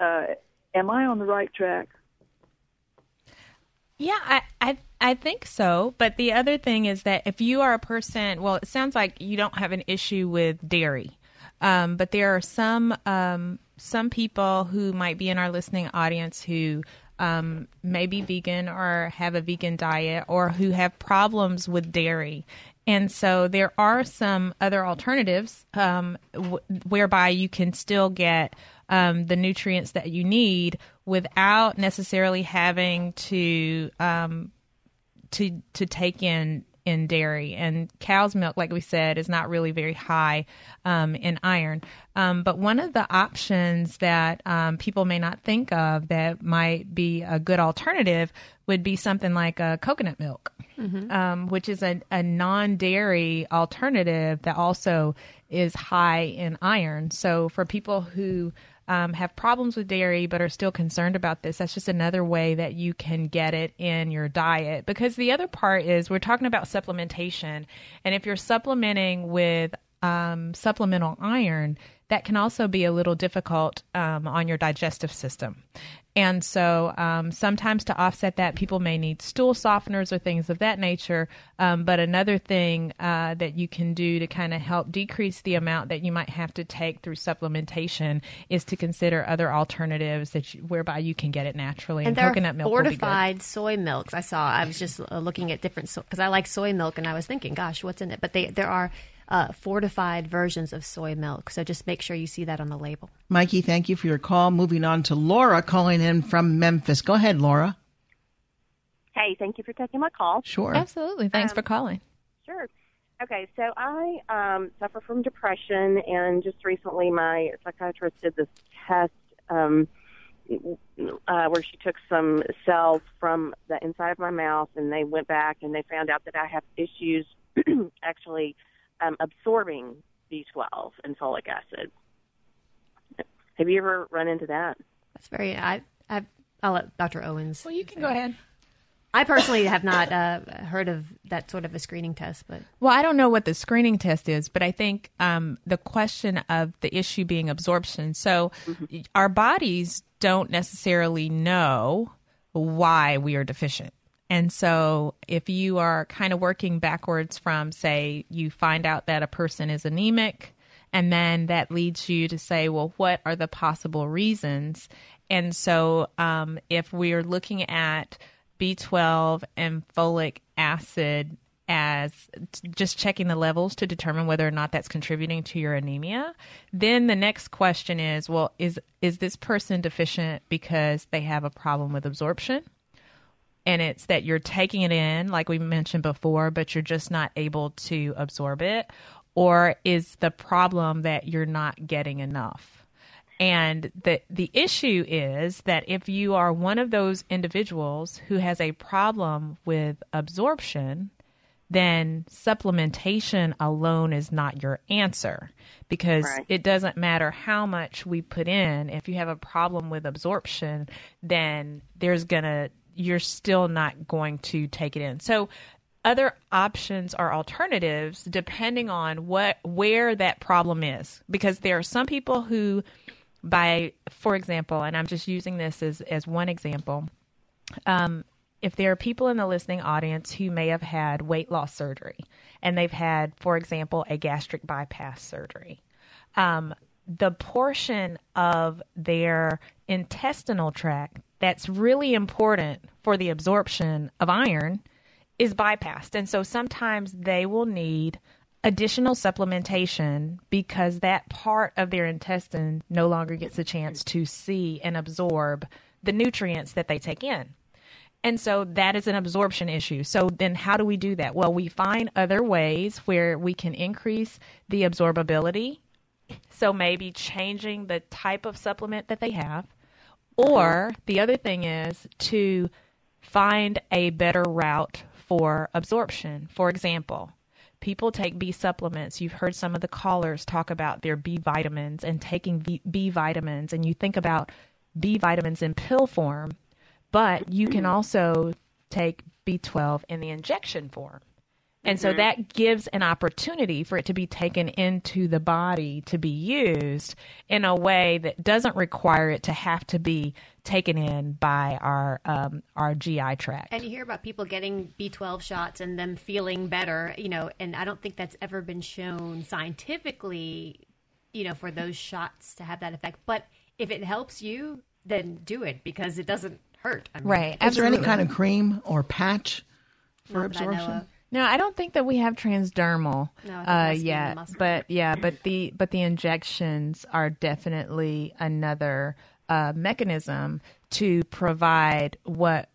uh, am I on the right track? Yeah, I, I I think so. But the other thing is that if you are a person, well, it sounds like you don't have an issue with dairy, um, but there are some um, some people who might be in our listening audience who um, may be vegan or have a vegan diet or who have problems with dairy. And so there are some other alternatives um, w- whereby you can still get um, the nutrients that you need without necessarily having to um, to to take in in dairy. And cow's milk, like we said, is not really very high um, in iron. Um, but one of the options that um, people may not think of that might be a good alternative would be something like a coconut milk, mm-hmm. Um, which is a, a non dairy alternative that also is high in iron. So for people who um, have problems with dairy but are still concerned about this, that's just another way that you can get it in your diet. Because the other part is we're talking about supplementation. And if you're supplementing with um, supplemental iron, that can also be a little difficult um, on your digestive system. And so um, sometimes to offset that, people may need stool softeners or things of that nature. Um, but another thing uh, that you can do to kind of help decrease the amount that you might have to take through supplementation is to consider other alternatives that you, whereby you can get it naturally. And, and coconut milk fortified soy milks. I saw. I was just uh, looking at different because so, I like soy milk, and I was thinking, gosh, what's in it? But they there are uh, fortified versions of soy milk. So just make sure you see that on the label. Mikey, thank you for your call. Moving on to Laura calling in from Memphis. Go ahead, Laura. Hey, thank you for taking my call. Sure. Absolutely. Thanks um, for calling. Sure. Okay, so I um, suffer from depression, and just recently my psychiatrist did this test um, uh, where she took some cells from the inside of my mouth, and they went back and they found out that I have issues actually um, absorbing B12 and folic acid. Have you ever run into that? That's very. I. I I'll let Dr. Owens. Well, you can say. go ahead. I personally have not uh, heard of that sort of a screening test, but well, I don't know what the screening test is, but I think um, the question of the issue being absorption. So, mm-hmm. our bodies don't necessarily know why we are deficient. And so, if you are kind of working backwards from, say, you find out that a person is anemic, and then that leads you to say, well, what are the possible reasons? And so, um, if we're looking at B12 and folic acid as just checking the levels to determine whether or not that's contributing to your anemia then the next question is well is is this person deficient because they have a problem with absorption and it's that you're taking it in, like we mentioned before, but you're just not able to absorb it? Or is the problem that you're not getting enough? And the the issue is that if you are one of those individuals who has a problem with absorption, then supplementation alone is not your answer because right. it doesn't matter how much we put in. If you have a problem with absorption, then there's going to you're still not going to take it in. So other options or alternatives depending on what where that problem is because there are some people who by for example and i'm just using this as as one example um, if there are people in the listening audience who may have had weight loss surgery and they've had for example a gastric bypass surgery um, the portion of their intestinal tract that's really important for the absorption of iron is bypassed. And so sometimes they will need additional supplementation because that part of their intestine no longer gets a chance to see and absorb the nutrients that they take in. And so that is an absorption issue. So then how do we do that? Well, we find other ways where we can increase the absorbability. So maybe changing the type of supplement that they have. Or mm-hmm. the other thing is to find a better route for absorption. For example, people take B supplements. You've heard some of the callers talk about their B vitamins and taking B, B vitamins, and you think about B vitamins in pill form, but you can mm-hmm. also take B12 in the injection form. And so Mhm. that gives an opportunity for it to be taken into the body to be used in a way that doesn't require it to have to be taken in by our um, our GI tract. And you hear about people getting B12 shots and them feeling better, you know, and I don't think that's ever been shown scientifically, you know, for those shots to have that effect. But if it helps you, then do it because it doesn't hurt. I mean, Right. Is there any kind of cream or patch for Not that I know absorption? Of. No, I don't think that we have transdermal No, uh, that's in the yet. But yeah, but the but the injections are definitely another uh, mechanism to provide what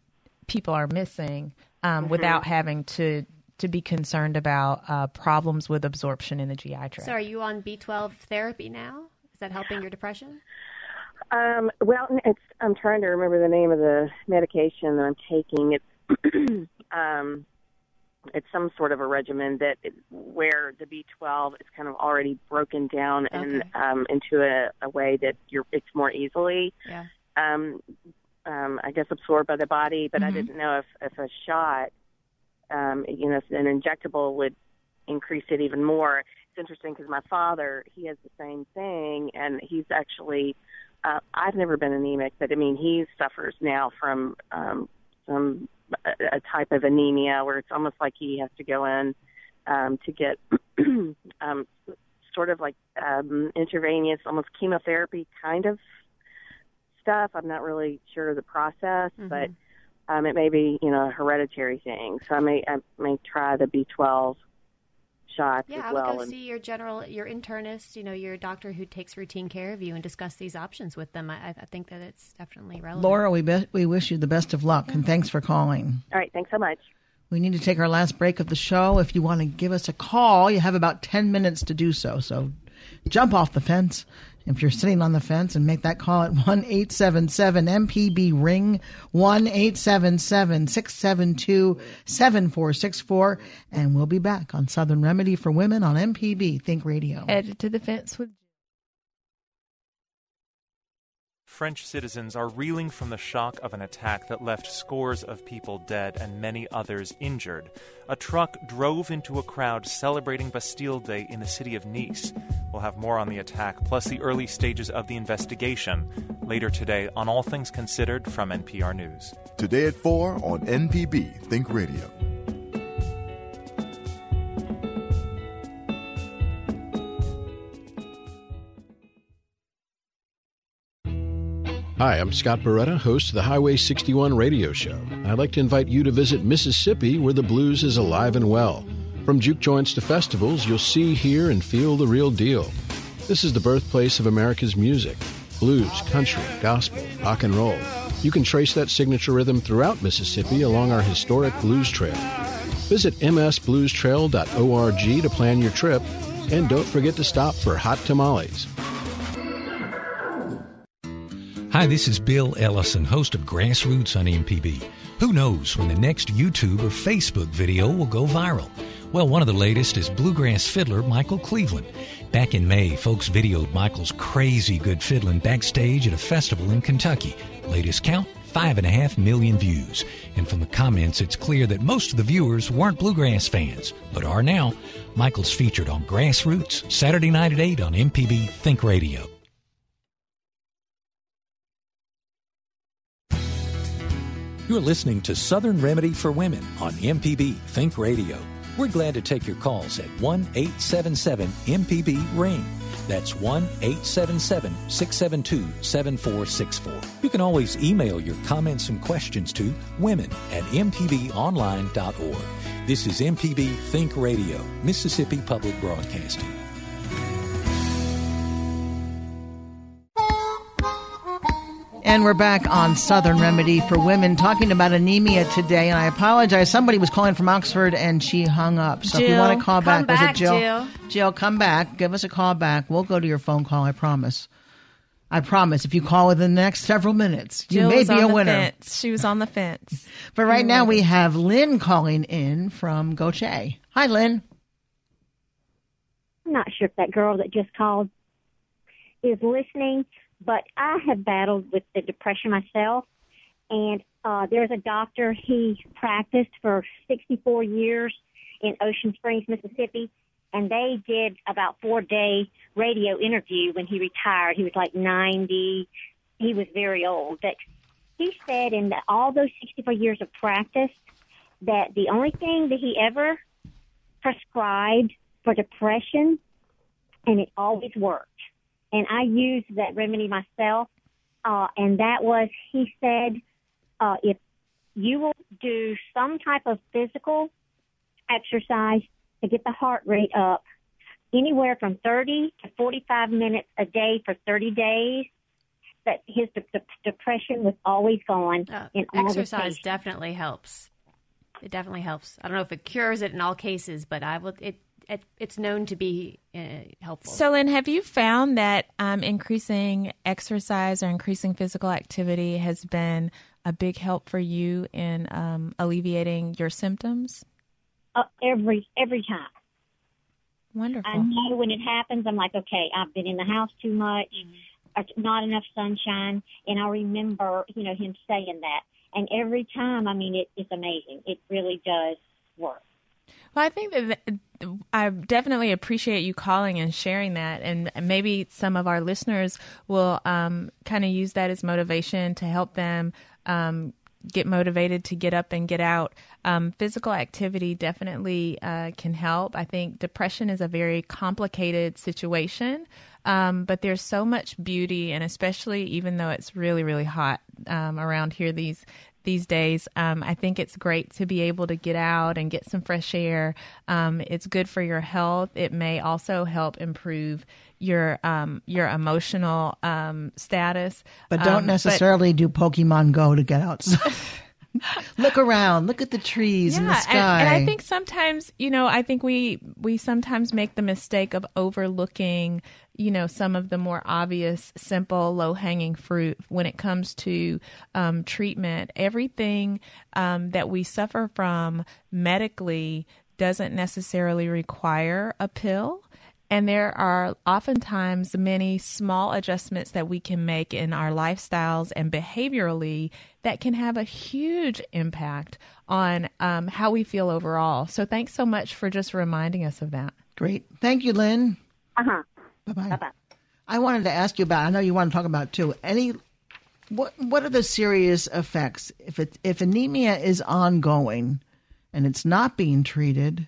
people are missing um, Mhm. without having to to be concerned about uh, problems with absorption in the GI tract. So are you on B12 therapy now? Is that helping your depression? Um, well, it's I'm trying to remember the name of the medication that I'm taking. It's um, it's some sort of a regimen that where the B12 is kind of already broken down and um, into a, a way that you're it's more easily Yeah. um, um, I guess absorbed by the body. But I Mhm. didn't know if if a shot, um, you know, if an injectable would increase it even more. It's interesting because my father he has the same thing, and he's actually uh, I've never been anemic, but I mean he suffers now from um, some a, a type of anemia where it's almost like he has to go in um, to get um, sort of like um, intravenous, almost chemotherapy kind of stuff. I'm not really sure of the process, but um, it may be you know a hereditary thing. So I may I may try the B12 shots Yeah, as I would go and- see your general, your internist, you know, your doctor who takes routine care of you and discuss these options with them. I, I think that it's definitely relevant. Laura, we be- we wish you the best of luck and thanks for calling. All right, thanks so much. We need to take our last break of the show. If you want to give us a call, you have about 10 minutes to do so. So jump off the fence if you're sitting on the fence and make that call at 1 877 MPB Ring, 1 877 672 7464. And we'll be back on Southern Remedy for Women on MPB Think Radio. Headed to the fence with French citizens are reeling from the shock of an attack that left scores of people dead and many others injured. A truck drove into a crowd celebrating Bastille Day in the city of Nice. We'll have more on the attack, plus the early stages of the investigation, later today on All Things Considered from NPR News. Today at 4 on MPB Think Radio. Hi, I'm Scott Barretta, host of the Highway 61 radio show. I'd like to invite you to visit Mississippi, where the blues is alive and well. From juke joints to festivals, you'll see, hear, and feel the real deal. This is the birthplace of America's music blues, country, gospel, rock and roll. You can trace that signature rhythm throughout Mississippi along our historic blues trail. Visit msbluestrail.org to plan your trip, and don't forget to stop for hot tamales. Hi, this is Bill Ellison, host of Grassroots on MPB. Who knows when the next YouTube or Facebook video will go viral? Well, one of the latest is bluegrass fiddler Michael Cleveland. Back in May, folks videoed Michael's crazy good fiddling backstage at a festival in Kentucky. Latest count 5.5 million views. And from the comments, it's clear that most of the viewers weren't bluegrass fans, but are now. Michael's featured on Grassroots, Saturday night at 8 on MPB Think Radio. You're listening to Southern Remedy for Women on MPB Think Radio. We're glad to take your calls at 1 877 MPB Ring. That's 1 877 672 7464. You can always email your comments and questions to women at mpbonline.org. This is MPB Think Radio, Mississippi Public Broadcasting. And we're back on Southern Remedy for Women talking about anemia today. And I apologize. Somebody was calling from Oxford and she hung up. So Jill, if you want to call back, come was it Jill? Jill. Jill, come back. Give us a call back. We'll go to your phone call. I promise. I promise. If you call within the next several minutes, you may be a winner. Fence. She was on the fence. But right now we have Lynn calling in from Gautier. Hi, Lynn. I'm not sure if that girl that just called is listening, but I have battled with the depression myself. And uh, there's a doctor, he practiced for 64 years in Ocean Springs, Mississippi. And they did about four day radio interview when he retired. He was like 90. He was very old. But he said in all those 64 years of practice that the only thing that he ever prescribed for depression, and it always worked. And I used that remedy myself, uh, and that was he said, uh, if you will do some type of physical exercise to get the heart rate up, anywhere from 30 to 45 minutes a day for 30 days, that his de- de- depression was always gone. in all Exercise definitely helps. It definitely helps. I don't know if it cures it in all cases, but I will. It, it it's known to be uh, helpful. So, Lynn, have you found that um, increasing exercise or increasing physical activity has been a big help for you in um, alleviating your symptoms? uh, every every time. Wonderful. I know when it happens, I'm like, okay, I've been in the house too much, or not enough sunshine, and I remember, you know, him saying that. And every time, I mean, it, it's amazing. It really does work. Well, I think that I definitely appreciate you calling and sharing that, and maybe some of our listeners will um, kind of use that as motivation to help them um, get motivated to get up and get out. Um, physical activity definitely uh, can help. I think depression is a very complicated situation, um, but there's so much beauty, and especially even though it's really, really hot um, around here these these days. Um, I think it's great to be able to get out and get some fresh air. Um, it's good for your health. It may also help improve your um, your emotional um, status. But don't Um, necessarily do Pokemon Go to get outside. look around. Look at the trees and the and, and I think sometimes, you know, I think we we sometimes make the mistake of overlooking, you know, some of the more obvious, simple, low hanging fruit when it comes to um, treatment. Everything um, that we suffer from medically doesn't necessarily require a pill. And there are oftentimes many small adjustments that we can make in our lifestyles and behaviorally that can have a huge impact on um, how we feel overall. So, thanks so much for just reminding us of that. Great. Thank you, Lynn. Uh huh. Bye bye. Bye I wanted to ask you about. I know you want to talk about too. Any what what are the serious effects if it if anemia is ongoing and it's not being treated?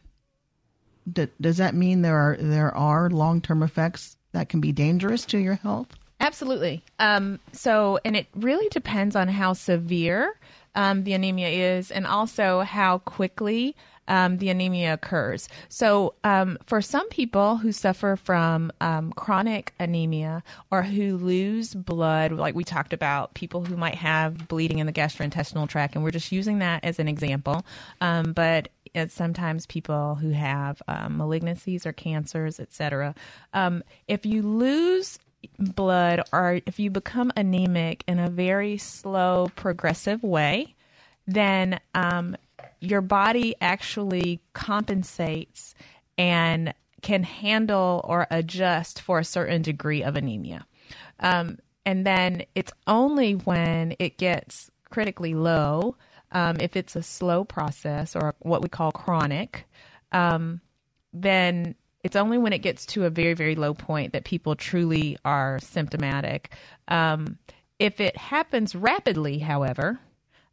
D- does that mean there are there are long term effects that can be dangerous to your health? Absolutely. Um, so, and it really depends on how severe um, the anemia is and also how quickly um, the anemia occurs. So, um, for some people who suffer from um, chronic anemia or who lose blood, like we talked about, people who might have bleeding in the gastrointestinal tract, and we're just using that as an example. Um, but it's sometimes people who have um, malignancies or cancers, etc. Um, if you lose blood or if you become anemic in a very slow, progressive way, then um, your body actually compensates and can handle or adjust for a certain degree of anemia. Um, and then it's only when it gets critically low. Um, if it's a slow process or what we call chronic, um, then it's only when it gets to a very, very low point that people truly are symptomatic. Um, if it happens rapidly, however,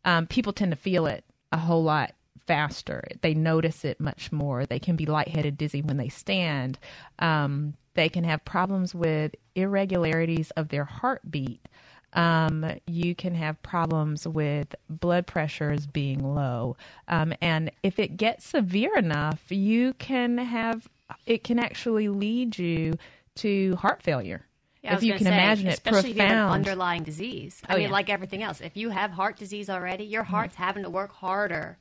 um, people tend to feel it a whole lot faster. They notice it much more. They can be lightheaded, dizzy when they stand. Um, they can have problems with irregularities of their heartbeat. Um, you can have problems with blood pressures being low. Um, and if it gets severe enough, you can have, it can actually lead you to heart failure. Yeah, if you can say, imagine it, especially if you have an underlying disease. I Oh, mean, yeah. like everything else, if you have heart disease already, your heart's having to work harder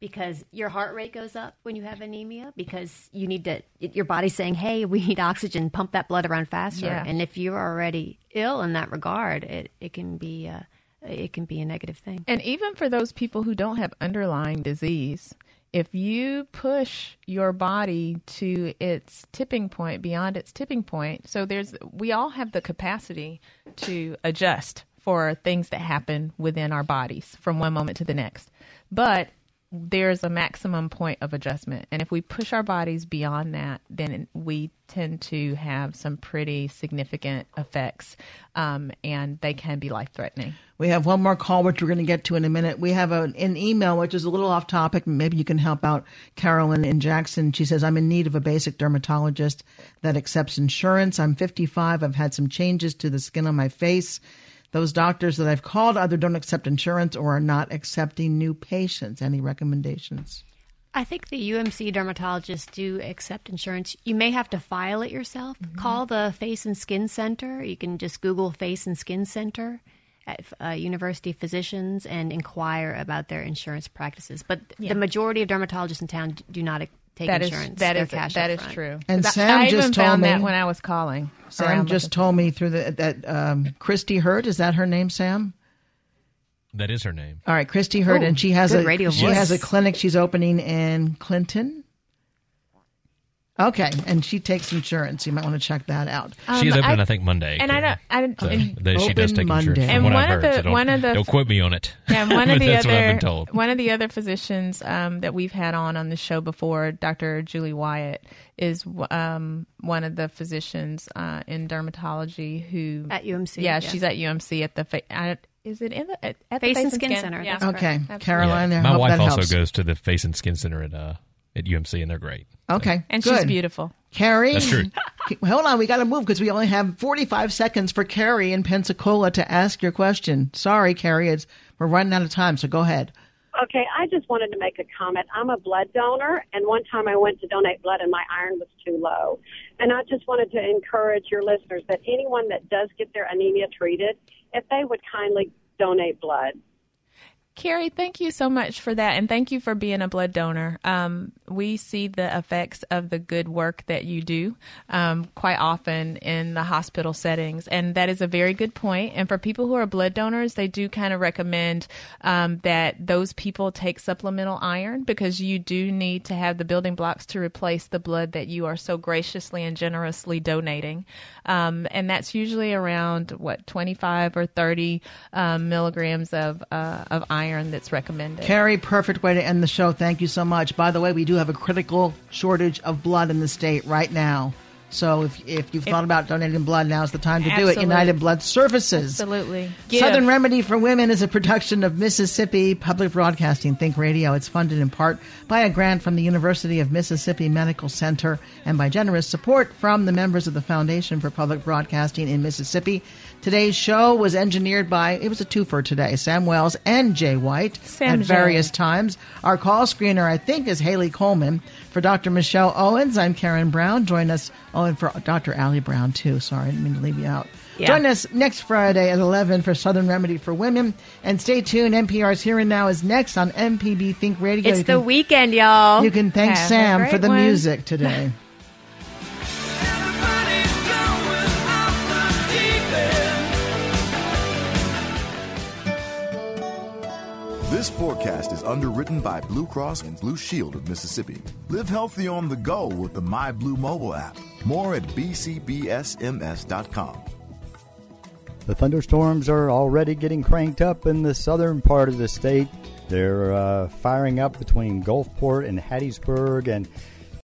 because your heart rate goes up when you have anemia because you need to. it- Your body's saying, "Hey, we need oxygen. Pump that blood around faster." Yeah. And if you're already ill in that regard, it it can be uh, it can be a negative thing. And even for those people who don't have underlying disease, if you push your body to its tipping point, beyond its tipping point, so there's we all have the capacity to adjust for things that happen within our bodies from one moment to the next. But there's a maximum point of adjustment. And if we push our bodies beyond that, then we tend to have some pretty significant effects, um, and they can be life threatening. We have one more call, which we're going to get to in a minute. We have a, an email, which is a little off topic. Maybe you can help out Carolyn in Jackson. She says, I'm in need of a basic dermatologist that accepts insurance. I'm 55. I've had some changes to the skin on my face. Those doctors that I've called either don't accept insurance or are not accepting new patients. Any recommendations? I think the UMC dermatologists do accept insurance. You may have to file it yourself. Mm-hmm. Call the Face and Skin Center. You can just Google Face and Skin Center at uh, University Physicians and inquire about their insurance practices. But Yeah. the majority of dermatologists in town do not take That is- insurance. that They're cash that up is front. true. And 'Cause I- Sam I even just told found me that when I was calling. Sam just told me through the that um, Christy Hurd is that her name, Sam? That is her name. All right, Christy Hurd, Ooh, and she has a radio she voice. has a clinic she's opening in Clinton. Okay, and she takes insurance. You might want to check that out. She's Um, opening, I- I, think, Monday. and I don't, I don't, So and, that she does Open take insurance. Monday. From And what one I've of heard, the- so don't, one of the- don't quote me on it. and one of the That's other one of the other physicians um, that we've had on on the show before, Dr. Julie Wyatt, is um, one of the physicians uh, in dermatology who At UMC, Yeah, yeah. she's at UMC at the. Fa- I, is it in the at, at the Face and Skin Center, Yeah. Okay, Absolutely. Caroline. I My hope wife that also helps. goes to the Face and Skin Center at uh, at UMC, and they're great. Okay, And good. she's beautiful. Carrie, That's true. Hold on, we got to move because we only have 45 seconds for Carrie in Pensacola to ask your question. Sorry, Carrie, it's, we're running out of time, so go ahead. Okay, I just wanted to make a comment. I'm a blood donor, and one time I went to donate blood and my iron was too low. And I just wanted to encourage your listeners that anyone that does get their anemia treated, if they would kindly donate blood. Carrie, thank you so much for that, and thank you for being a blood donor. Um, we see the effects of the good work that you do um, quite often in the hospital settings, and that is a very good point. And for people who are blood donors, they do kind of recommend um, that those people take supplemental iron because you do need to have the building blocks to replace the blood that you are so graciously and generously donating. Um, and that's usually around what 25 or 30 um, milligrams of uh, of iron that's recommended. Carrie, perfect way to end the show. Thank you so much. By the way, we do have a critical shortage of blood in the state right now. So if, if you've thought about donating blood, now's the time to do it. United Blood Services. Absolutely. Southern Remedy for Women is a production of Mississippi Public Broadcasting Think Radio. It's funded in part by a grant from the University of Mississippi Medical Center and by generous support from the members of the Foundation for Public Broadcasting in Mississippi. Today's show was engineered by, it was a twofer today, Sam Wells and Jay White Sam at J. various times. Our call screener, I think, is Haley Coleman. For Dr. Michelle Owens, I'm Karen Brown. Join us, oh, and for Dr. Allie Brown, too. Sorry, I didn't mean to leave you out. Yeah. Join us next Friday at 11 for Southern Remedy for Women. And stay tuned. NPR's Here and Now is next on MPB Think Radio. It's You the weekend, y'all. You can thank Have Sam for the one. music today. This forecast is underwritten by Blue Cross and Blue Shield of Mississippi. Live healthy on the go with the My Blue mobile app. More at bcbsms.com. The thunderstorms are already getting cranked up in the southern part of the state. They're uh, firing up between Gulfport and Hattiesburg, and